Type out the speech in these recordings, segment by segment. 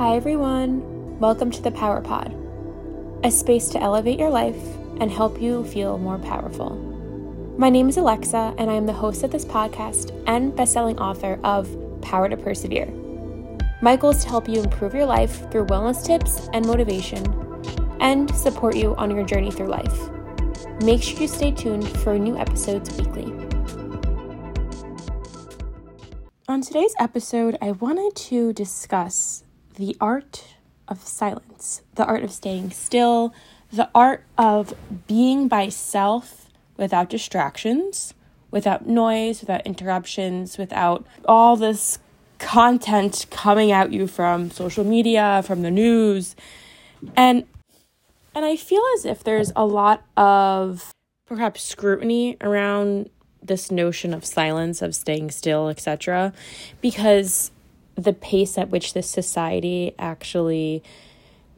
Hi, everyone. Welcome to the Power Pod, a space to elevate your life and help you feel more powerful. My name is Alexa, and I am the host of this podcast and best-selling author of Power to Persevere. My goal is to help you improve your life through wellness tips and motivation, and support you on your journey through life. Make sure you stay tuned for new episodes weekly. On today's episode, I wanted to discuss the art of silence, the art of staying still, the art of being by self without distractions, without noise, without interruptions, without all this content coming at you from social media, from the news. And and I feel as if there's a lot of perhaps scrutiny around this notion of silence, of staying still, etc., because the pace at which this society actually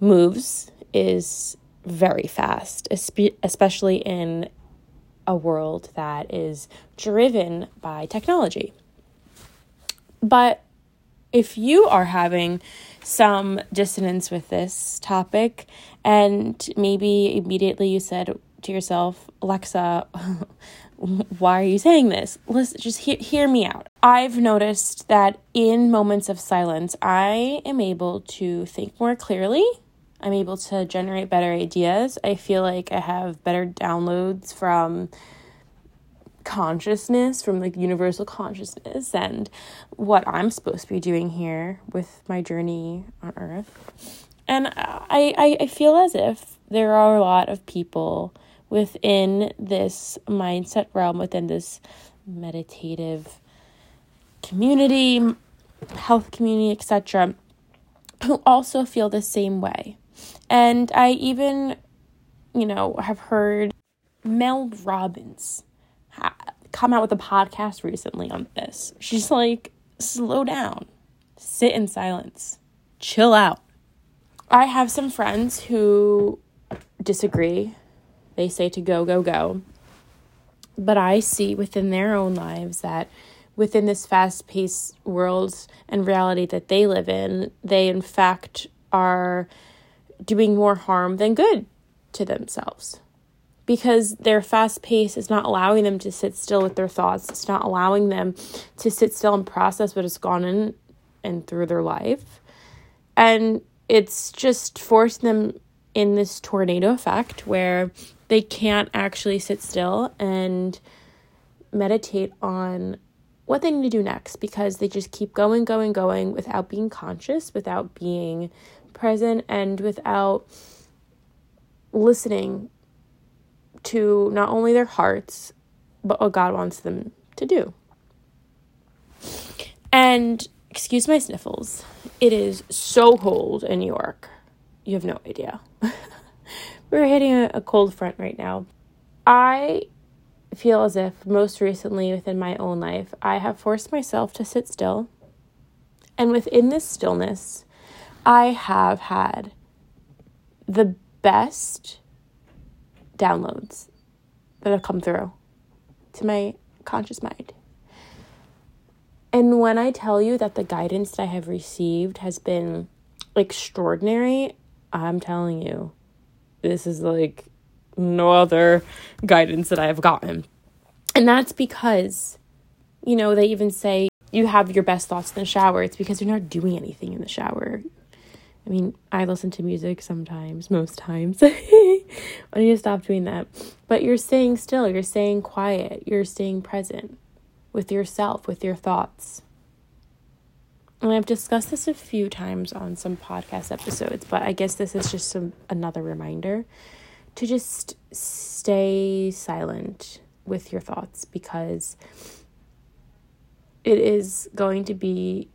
moves is very fast, especially in a world that is driven by technology. But if you are having some dissonance with this topic, and maybe immediately you said to yourself, Alexa, why are you saying this? Listen, just hear, hear me out. I've noticed that in moments of silence, I am able to think more clearly. I'm able to generate better ideas. I feel like I have better downloads from consciousness, from like universal consciousness, and what I'm supposed to be doing here with my journey on Earth. And I, I, I feel as if there are a lot of people within this mindset realm, within this meditative community, health community, etc., who also feel the same way. And I even, you know, have heard Mel Robbins come out with a podcast recently on this. She's like, slow down, sit in silence, chill out. I have some friends who disagree they say to go, go, go. But I see within their own lives that within this fast paced world and reality that they live in, they in fact are doing more harm than good to themselves. Because their fast pace is not allowing them to sit still with their thoughts. It's not allowing them to sit still and process what has gone in and through their life. And it's just forcing them in this tornado effect where they can't actually sit still and meditate on what they need to do next because they just keep going, going, going without being conscious, without being present, and without listening to not only their hearts, but what God wants them to do. And excuse my sniffles, it is so cold in New York. You have no idea. we're hitting a, a cold front right now. I feel as if most recently within my own life, I have forced myself to sit still. And within this stillness, I have had the best downloads that have come through to my conscious mind. And when I tell you that the guidance that I have received has been extraordinary, I'm telling you, this is like no other guidance that I have gotten. And that's because, you know, they even say you have your best thoughts in the shower. It's because you're not doing anything in the shower. I mean, I listen to music sometimes, most times. I need to stop doing that. But you're staying still, you're staying quiet, you're staying present with yourself, with your thoughts. And I've discussed this a few times on some podcast episodes, but I guess this is just some, another reminder to just stay silent with your thoughts because it is going to be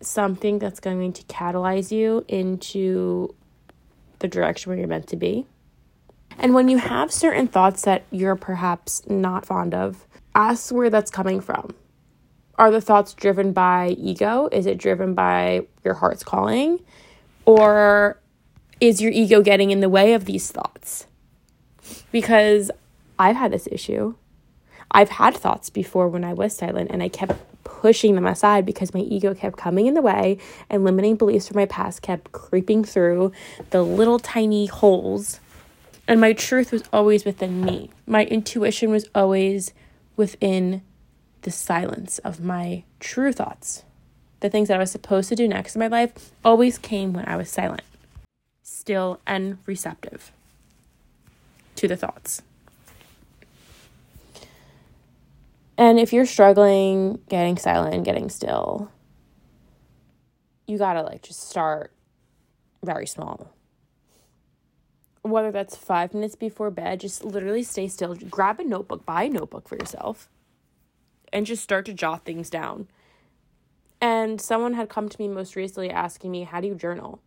something that's going to catalyze you into the direction where you're meant to be. And when you have certain thoughts that you're perhaps not fond of, ask where that's coming from are the thoughts driven by ego? Is it driven by your heart's calling? Or is your ego getting in the way of these thoughts? Because I've had this issue. I've had thoughts before when I was silent and I kept pushing them aside because my ego kept coming in the way and limiting beliefs from my past kept creeping through the little tiny holes. And my truth was always within me. My intuition was always within the silence of my true thoughts. The things that I was supposed to do next in my life always came when I was silent, still, and receptive to the thoughts. And if you're struggling getting silent, getting still, you gotta like just start very small. Whether that's five minutes before bed, just literally stay still. Grab a notebook, buy a notebook for yourself, and just start to jot things down. And someone had come to me most recently asking me, How do you journal?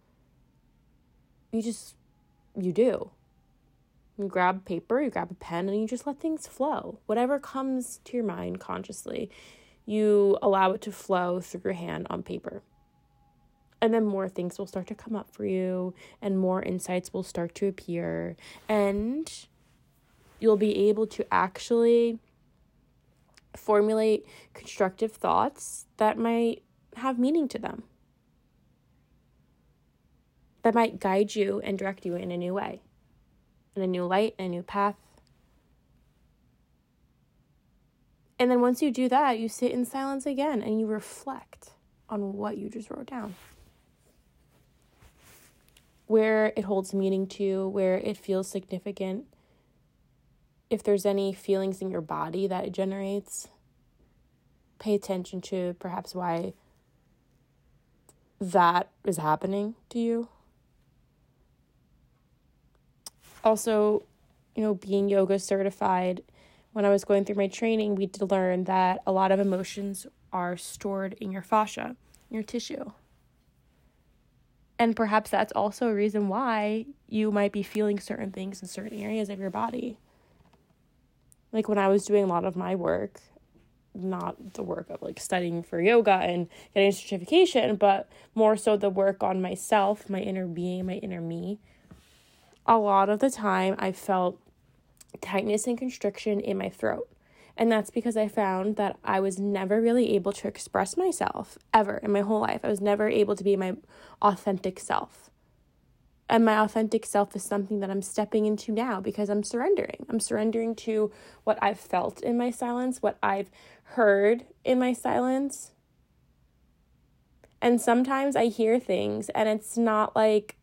You just, you do. You grab paper, you grab a pen, and you just let things flow. Whatever comes to your mind consciously, you allow it to flow through your hand on paper. And then more things will start to come up for you, and more insights will start to appear, and you'll be able to actually formulate constructive thoughts that might have meaning to them, that might guide you and direct you in a new way in a new light, a new path. And then once you do that, you sit in silence again and you reflect on what you just wrote down. Where it holds meaning to, where it feels significant, if there's any feelings in your body that it generates, pay attention to perhaps why that is happening to you also, you know, being yoga certified, when I was going through my training, we did learn that a lot of emotions are stored in your fascia, your tissue. And perhaps that's also a reason why you might be feeling certain things in certain areas of your body. Like when I was doing a lot of my work, not the work of like studying for yoga and getting a certification, but more so the work on myself, my inner being, my inner me a lot of the time I felt tightness and constriction in my throat. And that's because I found that I was never really able to express myself ever in my whole life. I was never able to be my authentic self. And my authentic self is something that I'm stepping into now because I'm surrendering. I'm surrendering to what I've felt in my silence, what I've heard in my silence. And sometimes I hear things and it's not like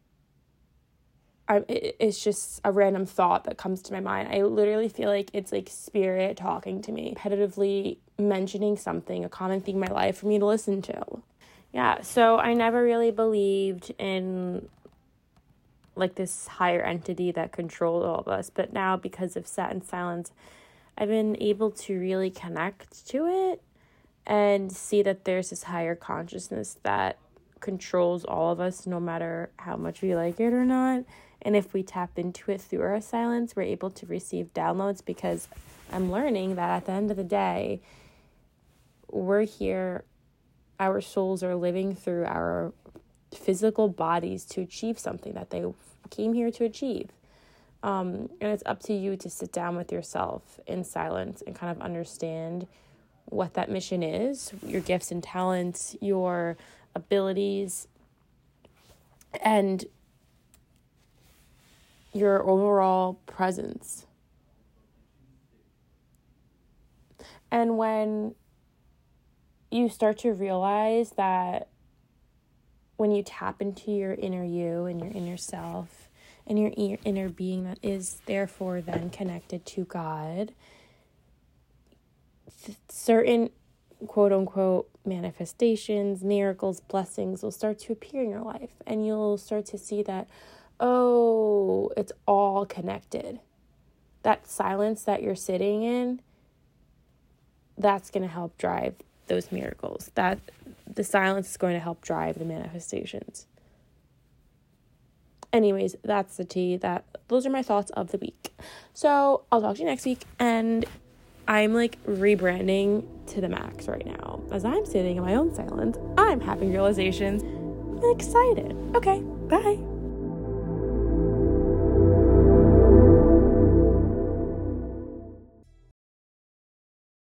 I, it's just a random thought that comes to my mind. I literally feel like it's like spirit talking to me, repetitively mentioning something, a common thing in my life for me to listen to. Yeah, so I never really believed in like this higher entity that controlled all of us, but now because of Set in Silence, I've been able to really connect to it and see that there's this higher consciousness that controls all of us no matter how much we like it or not. And if we tap into it through our silence, we're able to receive downloads because I'm learning that at the end of the day, we're here, our souls are living through our physical bodies to achieve something that they came here to achieve. Um, and it's up to you to sit down with yourself in silence and kind of understand what that mission is, your gifts and talents, your abilities, and your overall presence. And when you start to realize that when you tap into your inner you and your inner self and your inner being that is therefore then connected to God, certain quote unquote manifestations, miracles, blessings will start to appear in your life. And you'll start to see that, oh, it's all connected. That silence that you're sitting in, that's going to help drive those miracles. That the silence is going to help drive the manifestations. Anyways, that's the tea. That those are my thoughts of the week. So I'll talk to you next week and I'm like rebranding to the max right now. As I'm sitting in my own silence, I'm having realizations. I'm excited. Okay, bye.